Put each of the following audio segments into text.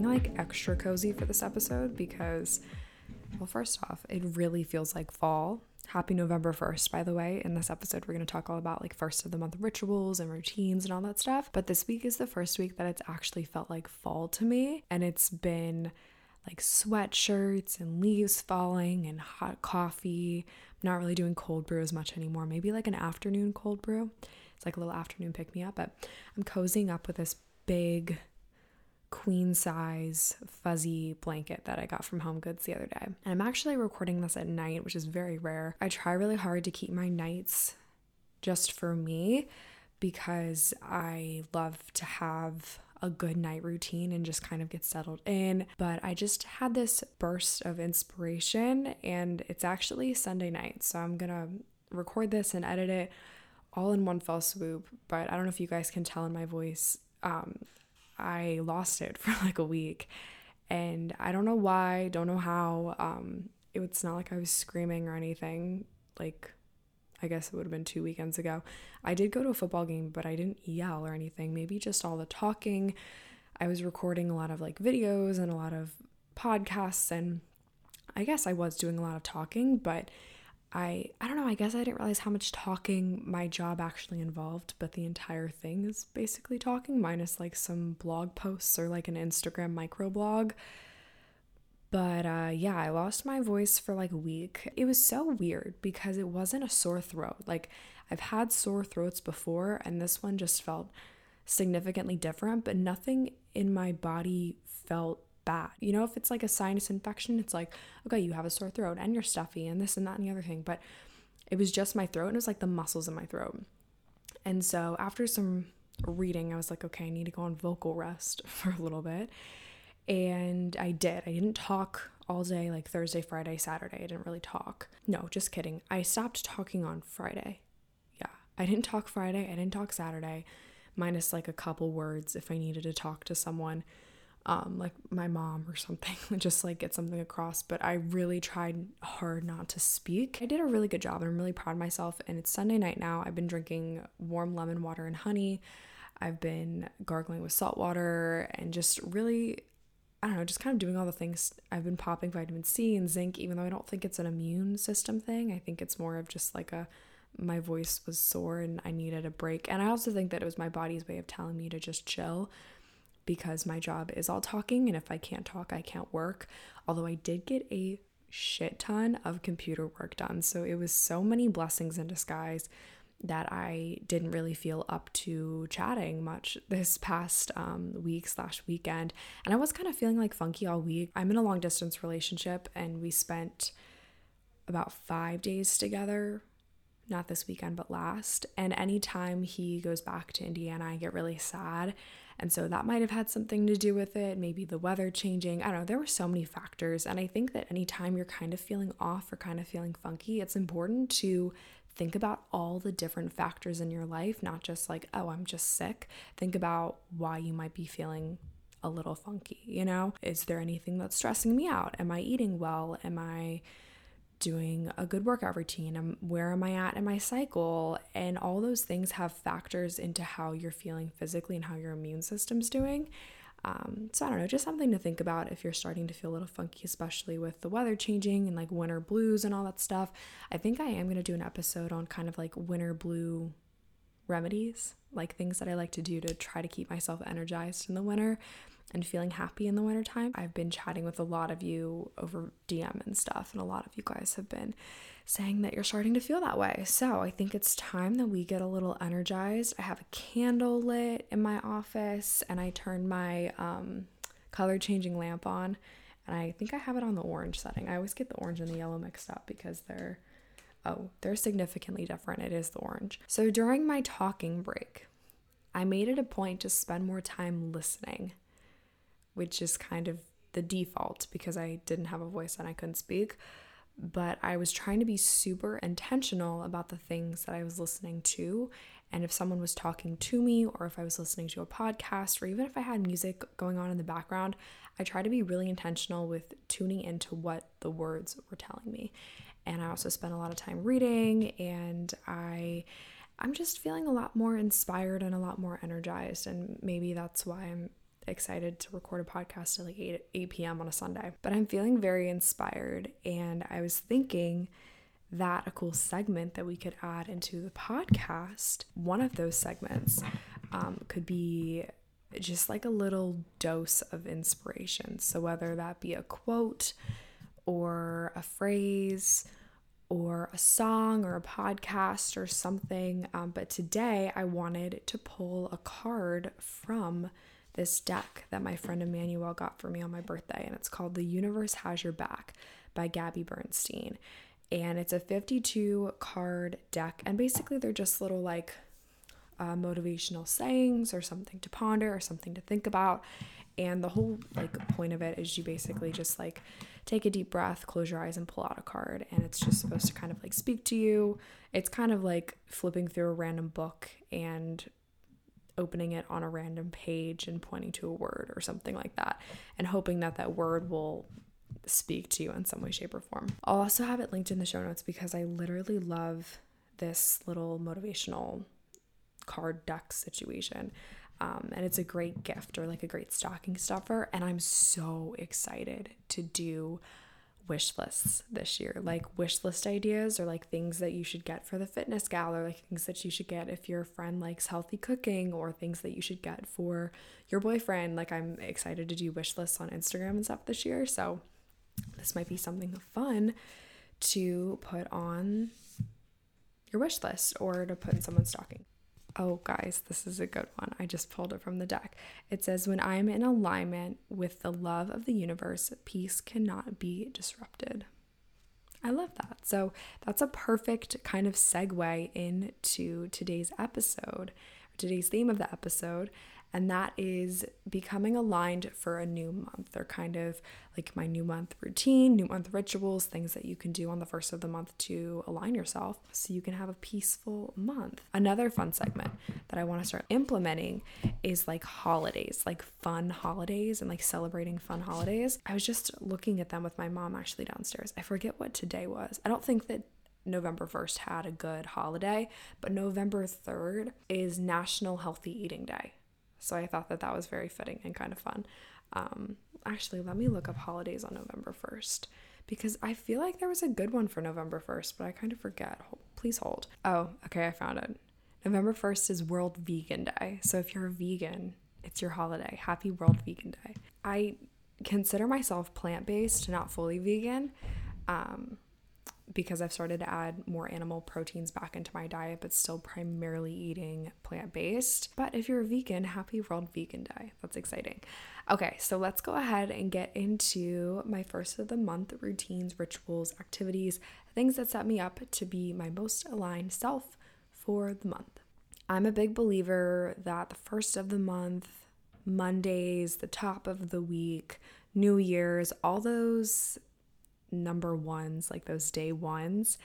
being like extra cozy for this episode because, well, first off, it really feels like fall. Happy November 1st, by the way. In this episode, we're going to talk all about like first of the month rituals and routines and all that stuff. But this week is the first week that it's actually felt like fall to me. And it's been like sweatshirts and leaves falling and hot coffee. I'm not really doing cold brew as much anymore. Maybe like an afternoon cold brew. It's like a little afternoon pick me up, but I'm cozying up with this big queen size fuzzy blanket that I got from Home Goods the other day. And I'm actually recording this at night, which is very rare. I try really hard to keep my nights just for me because I love to have a good night routine and just kind of get settled in. But I just had this burst of inspiration, and it's actually Sunday night. So I'm gonna record this and edit it all in one fell swoop. But I don't know if you guys can tell in my voice. Um, I lost it for like a week, and I don't know why, don't know how. Um, it's not like I was screaming or anything. Like I guess it would have been two weekends ago. I did go to a football game, but I didn't yell or anything. Maybe just all the talking. I was recording a lot of like videos and a lot of podcasts, and I guess I was doing a lot of talking, but I I don't know, I guess I didn't realize how much talking my job actually involved, but the entire thing is basically talking minus like some blog posts or like an Instagram microblog. But uh, yeah, I lost my voice for like a week. It was so weird because it wasn't a sore throat. Like, I've had sore throats before, and this one just felt significantly different, but nothing in my body felt bad. You know, if it's like a sinus infection, it's like, okay, you have a sore throat and you're stuffy and this and that and the other thing. But it was just my throat and it was like the muscles in my throat. And so after some reading, I was like, okay, I need to go on vocal rest for a little bit. And I did. I didn't talk all day, like Thursday, Friday, Saturday. I didn't really talk. No, just kidding. I stopped talking on Friday. Yeah. I didn't talk Friday. I didn't talk Saturday, minus like a couple words if I needed to talk to someone, um, like my mom or something, just like get something across. But I really tried hard not to speak. I did a really good job I'm really proud of myself. And it's Sunday night now. I've been drinking warm lemon water and honey. I've been gargling with salt water and just really I don't know, just kind of doing all the things. I've been popping vitamin C and zinc, even though I don't think it's an immune system thing. I think it's more of just like a my voice was sore and I needed a break. And I also think that it was my body's way of telling me to just chill because my job is all talking. And if I can't talk, I can't work. Although I did get a shit ton of computer work done. So it was so many blessings in disguise that I didn't really feel up to chatting much this past um, week slash weekend. And I was kind of feeling like funky all week. I'm in a long distance relationship and we spent about five days together, not this weekend, but last. And anytime he goes back to Indiana, I get really sad. And so that might have had something to do with it. Maybe the weather changing. I don't know. There were so many factors. And I think that anytime you're kind of feeling off or kind of feeling funky, it's important to think about all the different factors in your life, not just like, oh, I'm just sick. Think about why you might be feeling a little funky, you know? Is there anything that's stressing me out? Am I eating well? Am I doing a good workout routine? Am, where am I at in my cycle? And all those things have factors into how you're feeling physically and how your immune system's doing. Um, so I don't know, just something to think about if you're starting to feel a little funky, especially with the weather changing and like winter blues and all that stuff. I think I am going to do an episode on kind of like winter blue remedies, like things that I like to do to try to keep myself energized in the winter and feeling happy in the wintertime. I've been chatting with a lot of you over DM and stuff, and a lot of you guys have been saying that you're starting to feel that way. So I think it's time that we get a little energized. I have a candle lit in my office, and I turned my um, color changing lamp on, and I think I have it on the orange setting. I always get the orange and the yellow mixed up because they're oh, they're significantly different. It is the orange. So during my talking break, I made it a point to spend more time listening which is kind of the default because I didn't have a voice and I couldn't speak. But I was trying to be super intentional about the things that I was listening to. And if someone was talking to me, or if I was listening to a podcast, or even if I had music going on in the background, I try to be really intentional with tuning into what the words were telling me. And I also spent a lot of time reading, and I I'm just feeling a lot more inspired and a lot more energized. And maybe that's why I'm excited to record a podcast at like 8, 8 p.m. on a Sunday. But I'm feeling very inspired, and I was thinking that a cool segment that we could add into the podcast, one of those segments um, could be just like a little dose of inspiration. So, whether that be a quote or a phrase or a song or a podcast or something. Um, but today I wanted to pull a card from this deck that my friend Emmanuel got for me on my birthday, and it's called The Universe Has Your Back by Gabby Bernstein. And it's a 52 card deck, and basically they're just little like uh, motivational sayings or something to ponder or something to think about. And the whole like point of it is you basically just like take a deep breath, close your eyes, and pull out a card. And it's just supposed to kind of like speak to you. It's kind of like flipping through a random book and opening it on a random page and pointing to a word or something like that, and hoping that that word will speak to you in some way, shape, or form. I'll also have it linked in the show notes because I literally love this little motivational card deck situation. Um, and it's a great gift or like a great stocking stuffer. And I'm so excited to do wish lists this year like wish list ideas or like things that you should get for the fitness gal or like things that you should get if your friend likes healthy cooking or things that you should get for your boyfriend. Like i'm excited to do wish lists on instagram and stuff this year. So this might be something fun to put on your wish list or to put in someone's stocking Oh, guys, this is a good one. I just pulled it from the deck. It says, When I am in alignment with the love of the universe, peace cannot be disrupted. I love that. So that's a perfect kind of segue into today's episode, today's theme of the episode and that is becoming aligned for a new month. They're kind of like my new month routine, new month rituals, things that you can do on the first of the month to align yourself so you can have a peaceful month. Another fun segment that I want to start implementing is like holidays, like fun holidays and like celebrating fun holidays. I was just looking at them with my mom actually downstairs. I forget what today was. I don't think that November 1st had a good holiday, but November 3rd is National Healthy Eating Day. So I thought that that was very fitting and kind of fun. Um, actually, let me look up holidays on November 1st because I feel like there was a good one for November 1st, but I kind of forget. Please hold. Oh, okay, I found it. November 1st is World Vegan Day. So if you're a vegan, it's your holiday. Happy World Vegan Day. I consider myself plant based, not fully vegan. Um, because I've started to add more animal proteins back into my diet, but still primarily eating plant based. But if you're a vegan, happy World Vegan Day. That's exciting. Okay, so let's go ahead and get into my first of the month routines, rituals, activities, things that set me up to be my most aligned self for the month. I'm a big believer that the first of the month, Mondays, the top of the week, New Year's, all those number ones, like those day ones,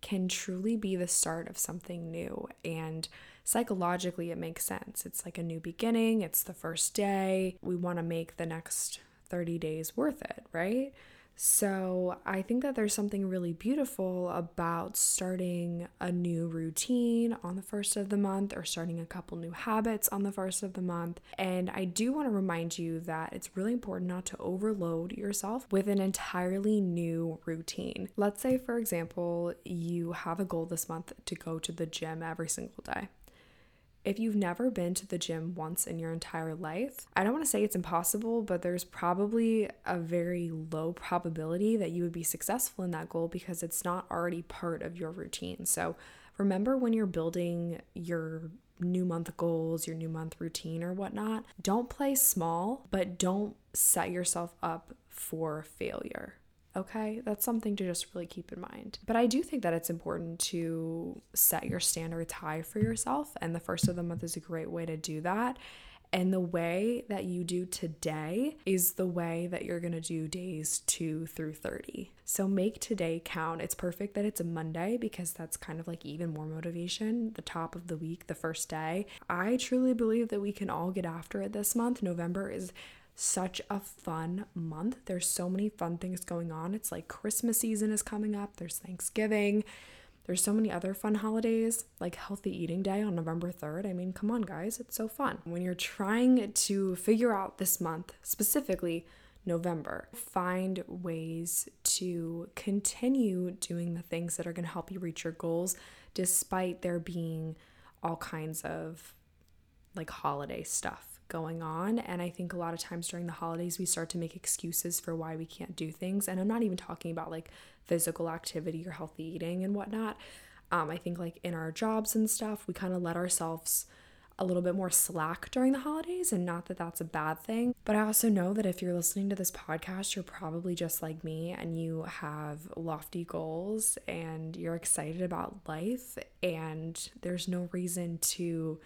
can truly be the start of something new. And psychologically, it makes sense. It's like a new beginning, it's the first day. We want to make the next 30 days worth it, right? So I think that there's something really beautiful about starting a new routine on the first of the month or starting a couple new habits on the first of the month. And I do want to remind you that it's really important not to overload yourself with an entirely new routine. Let's say, for example, you have a goal this month to go to the gym every single day. If you've never been to the gym once in your entire life, I don't want to say it's impossible, but there's probably a very low probability that you would be successful in that goal because it's not already part of your routine. So remember when you're building your new month goals, your new month routine, or whatnot, don't play small, but don't set yourself up for failure. Okay, that's something to just really keep in mind. But I do think that it's important to set your standards high for yourself, and the first of the month is a great way to do that. And the way that you do today is the way that you're gonna do days two through 30. So make today count. It's perfect that it's a Monday because that's kind of like even more motivation, the top of the week, the first day. I truly believe that we can all get after it this month. November is such a fun month. There's so many fun things going on. It's like Christmas season is coming up, there's Thanksgiving, There's so many other fun holidays, like Healthy Eating Day on November 3rd. I mean, come on, guys, it's so fun. When you're trying to figure out this month, specifically November, find ways to continue doing the things that are going to help you reach your goals, despite there being all kinds of like holiday stuff going on. And I think a lot of times during the holidays, we start to make excuses for why we can't do things. And I'm not even talking about like physical activity or healthy eating and whatnot. Um, I think like in our jobs and stuff, we kind of let ourselves a little bit more slack during the holidays and not that that's a bad thing but i also know that if you're listening to this podcast you're probably just like me and you have lofty goals and you're excited about life and there's no reason to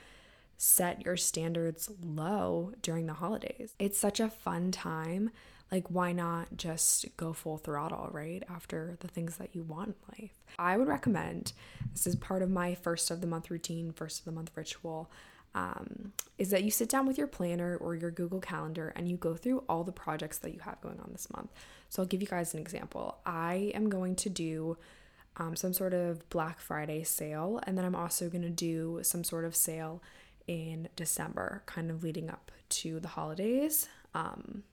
set your standards low during the holidays. It's such a fun time. Like, why not just go full throttle, right? After the things that you want in life. I would recommend this is part of my first of the month routine, first of the month ritual. Um, is that you sit down with your planner or your Google Calendar and you go through all the projects that you have going on this month. So, I'll give you guys an example. I am going to do um, some sort of Black Friday sale, and then I'm also going to do some sort of sale in December, kind of leading up to the holidays. Um,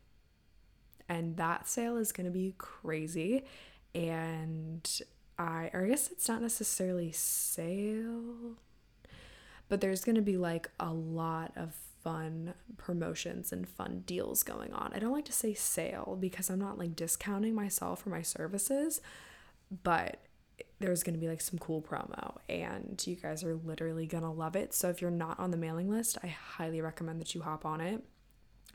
and that sale is going to be crazy. And I, or I guess it's not necessarily sale, but there's going to be like a lot of fun promotions and fun deals going on. I don't like to say sale because I'm not like discounting myself or my services, but there's going to be like some cool promo and you guys are literally going to love it. So if you're not on the mailing list, I highly recommend that you hop on it.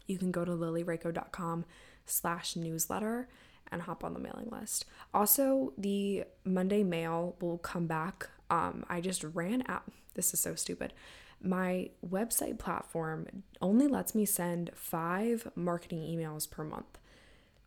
You can go to lilyrayco.com slash newsletter and hop on the mailing list. Also, the Monday mail will come back. Um, I just ran out. This is so stupid. My website platform only lets me send five marketing emails per month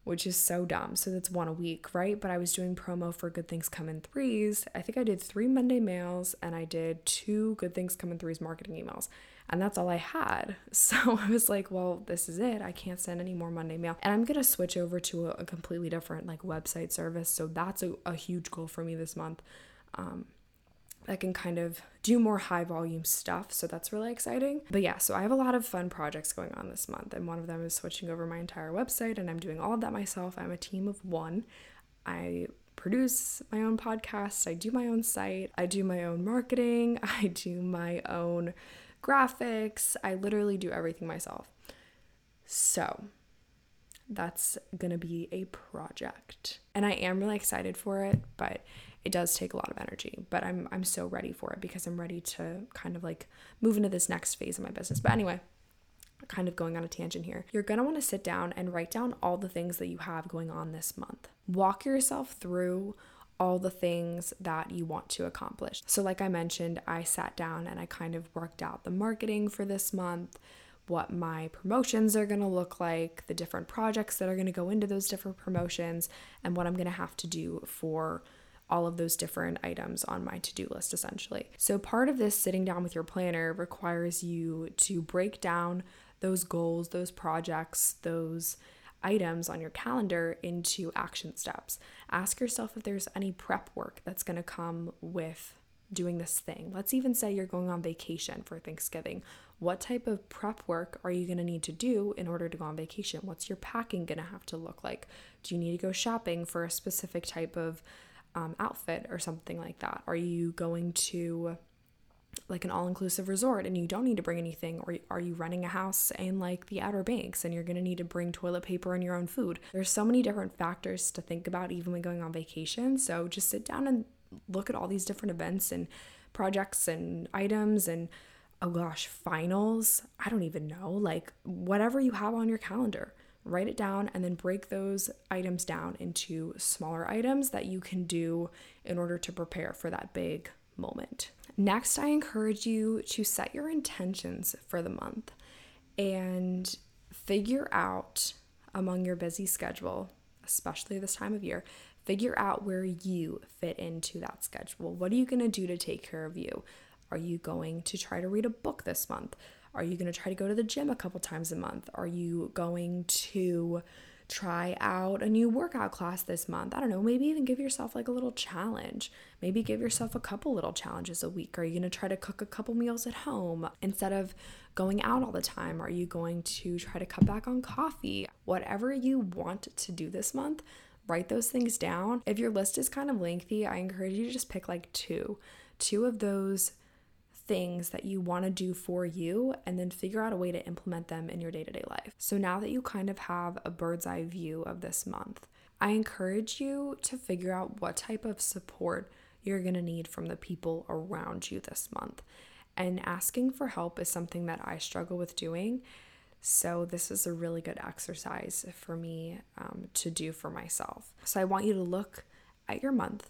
which is so dumb. So that's one a week, right? But I was doing promo for Good Things Come in Threes. I think I did three Monday mails and I did two Good Things Come in Threes marketing emails. And that's all I had. So I was like, well, this is it. I can't send any more Monday mail. And I'm going to switch over to a, completely different like website service. So that's a, a huge goal for me this month. Um, I can kind of do more high volume stuff. So that's really exciting. But yeah, so I have a lot of fun projects going on this month. And one of them is switching over my entire website, and I'm doing all of that myself. I'm a team of one. I produce my own podcast, I do my own site, I do my own marketing, I do my own graphics. I literally do everything myself. So, that's gonna be a project. And I am really excited for it, but it does take a lot of energy, but I'm I'm so ready for it because I'm ready to kind of like move into this next phase of my business. But anyway, kind of going on a tangent here. You're going to want to sit down and write down all the things that you have going on this month. Walk yourself through all the things that you want to accomplish. So like I mentioned, I sat down and I kind of worked out the marketing for this month, what my promotions are going to look like, the different projects that are going to go into those different promotions, and what I'm going to have to do for all of those different items on my to do list essentially. So, part of this sitting down with your planner requires you to break down those goals, those projects, those items on your calendar into action steps. Ask yourself if there's any prep work that's going to come with doing this thing. Let's even say you're going on vacation for Thanksgiving. What type of prep work are you going to need to do in order to go on vacation? What's your packing going to have to look like? Do you need to go shopping for a specific type of um, outfit or something like that? Are you going to like an all inclusive resort and you don't need to bring anything? Or are you renting a house in like the Outer Banks and you're going to need to bring toilet paper and your own food? There's so many different factors to think about even when going on vacation. So just sit down and look at all these different events and projects and items and oh gosh, finals. I don't even know. Like whatever you have on your calendar write it down, and then break those items down into smaller items that you can do in order to prepare for that big moment. Next, I encourage you to set your intentions for the month and figure out among your busy schedule, especially this time of year, figure out where you fit into that schedule. What are you going to do to take care of you? Are you going to try to read a book this month? Are you going to try to go to the gym a couple times a month? Are you going to try out a new workout class this month. I don't know, maybe even give yourself like a little challenge. Maybe give yourself a couple little challenges a week. Are you going to try to cook a couple meals at home instead of going out all the time? Are you going to try to cut back on coffee? Whatever you want to do this month, write those things down. If your list is kind of lengthy, I encourage you to just pick like two. Two of those things that you want to do for you and then figure out a way to implement them in your day to day life. So now that you kind of have a bird's eye view of this month, I encourage you to figure out what type of support you're going to need from the people around you this month. And asking for help is something that I struggle with doing. So, this is a really good exercise for me um, to do for myself. So, I want you to look at your month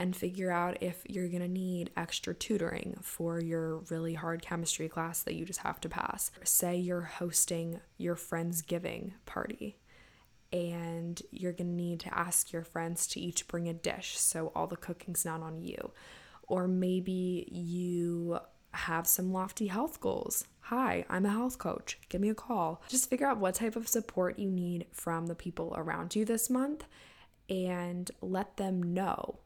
and figure out if you're going to need extra tutoring for your really hard chemistry class that you just have to pass. Say you're hosting your Friendsgiving party and you're going to need to ask your friends to each bring a dish so all the cooking's not on you. Or maybe you have some lofty health goals. Hi, I'm a health coach. Give me a call. Just figure out what type of support you need from the people around you this month and let them know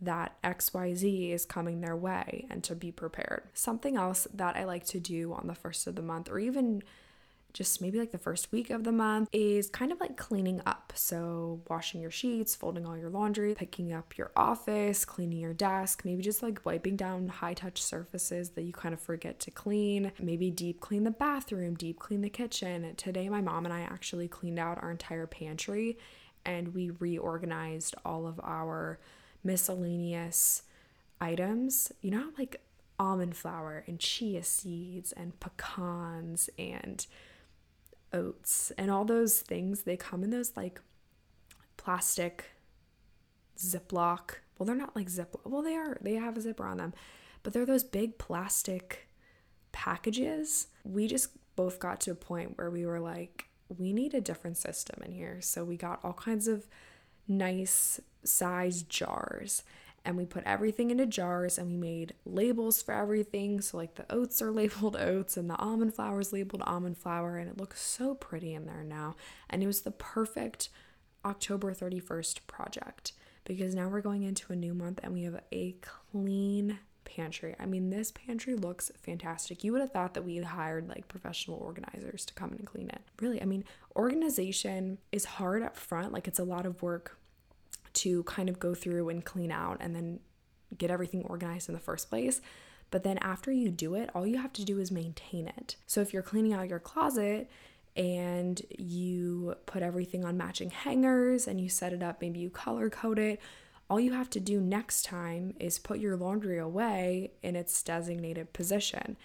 that XYZ is coming their way and to be prepared. Something else that I like to do on the first of the month, or even just maybe like the first week of the month, is kind of like cleaning up. So, washing your sheets, folding all your laundry, picking up your office, cleaning your desk, maybe just like wiping down high touch surfaces that you kind of forget to clean, maybe deep clean the bathroom, deep clean the kitchen. Today, my mom and I actually cleaned out our entire pantry and we reorganized all of our miscellaneous items. You know, like almond flour and chia seeds and pecans and oats and all those things, they come in those like plastic Ziploc. Well, they're not like Ziploc. Well, they are. They have a zipper on them, but they're those big plastic packages. We just both got to a point where we were like, we need a different system in here. So we got all kinds of nice size jars and we put everything into jars and we made labels for everything. So, like the oats are labeled oats and the almond flour is labeled almond flour, and it looks so pretty in there now. And it was the perfect October 31st project because now we're going into a new month and we have a clean pantry. I mean, this pantry looks fantastic. You would have thought that we hired like professional organizers to come in and clean it. Really, I mean, organization is hard up front, like it's a lot of work to kind of go through and clean out and then get everything organized in the first place. But then after you do it, all you have to do is maintain it. So if you're cleaning out your closet and you put everything on matching hangers and you set it up, maybe you color code it, all you have to do next time is put your laundry away in its designated position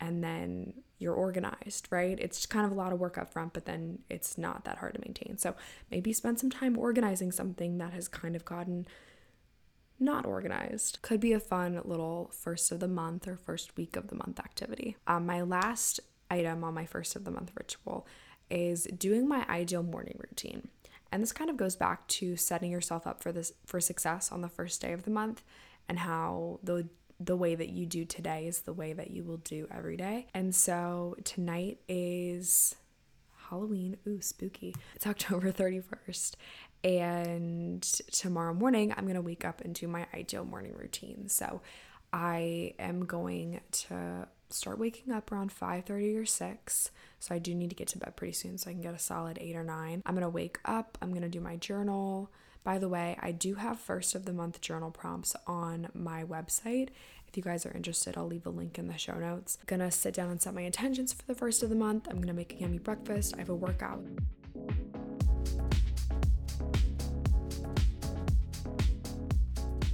and then you're organized, right? It's kind of a lot of work up front, but then it's not that hard to maintain. So maybe spend some time organizing something that has kind of gotten not organized. Could be a fun little first of the month or first week of the month activity. Um, my last item on my first of the month ritual is doing my ideal morning routine. And this kind of goes back to setting yourself up for this for success on the first day of the month and how the the way that you do today is the way that you will do every day. And so tonight is Halloween. Ooh, spooky. It's October 31st. And tomorrow morning, I'm going to wake up and do my ideal morning routine. So I am going to start waking up around 5:30 or 6. So I do need to get to bed pretty soon so I can get a solid 8 or 9. I'm going to wake up, I'm going to do my journal, by the way, I do have first of the month journal prompts on my website. If you guys are interested, I'll leave a link in the show notes. I'm gonna sit down and set my intentions for the first of the month. I'm gonna make a yummy breakfast. I have a workout.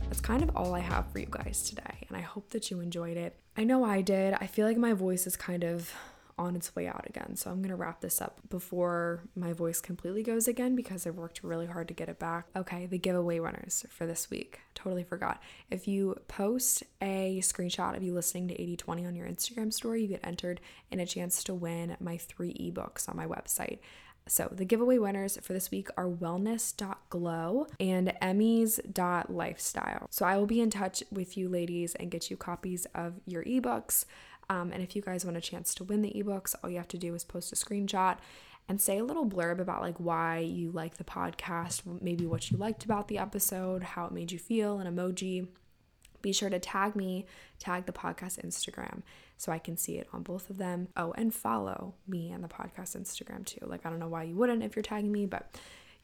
That's kind of all I have for you guys today, and I hope that you enjoyed it. I know I did. I feel like my voice is kind of on its way out again. So I'm going to wrap this up before my voice completely goes again because I've worked really hard to get it back. Okay, the giveaway winners for this week. Totally forgot. If you post a screenshot of you listening to 8020 on your Instagram story, you get entered in a chance to win my three ebooks on my website. So, the giveaway winners for this week are wellness.glow and emmys.lifestyle. So, I will be in touch with you ladies and get you copies of your ebooks. Um, and if you guys want a chance to win the ebooks, all you have to do is post a screenshot and say a little blurb about like why you like the podcast, maybe what you liked about the episode, how it made you feel, an emoji. Be sure to tag me, tag the podcast Instagram so I can see it on both of them. Oh, and follow me and the podcast Instagram too. Like, I don't know why you wouldn't if you're tagging me, but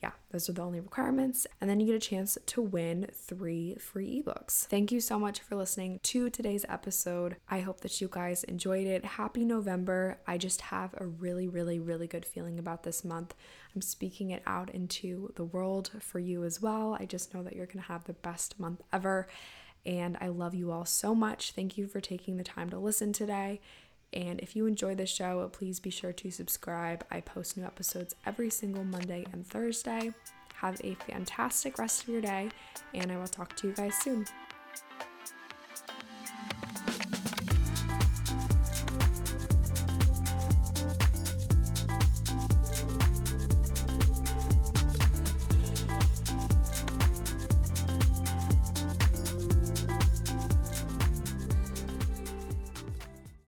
yeah, those are the only requirements. And then you get a chance to win three free ebooks. Thank you so much for listening to today's episode. I hope that you guys enjoyed it. Happy November. I just have a really, really, really good feeling about this month. I'm speaking it out into the world for you as well. I just know that you're going to have the best month ever. And I love you all so much. Thank you for taking the time to listen today. And if you enjoy the show, please be sure to subscribe. I post new episodes every single Monday and Thursday. Have a fantastic rest of your day, and I will talk to you guys soon.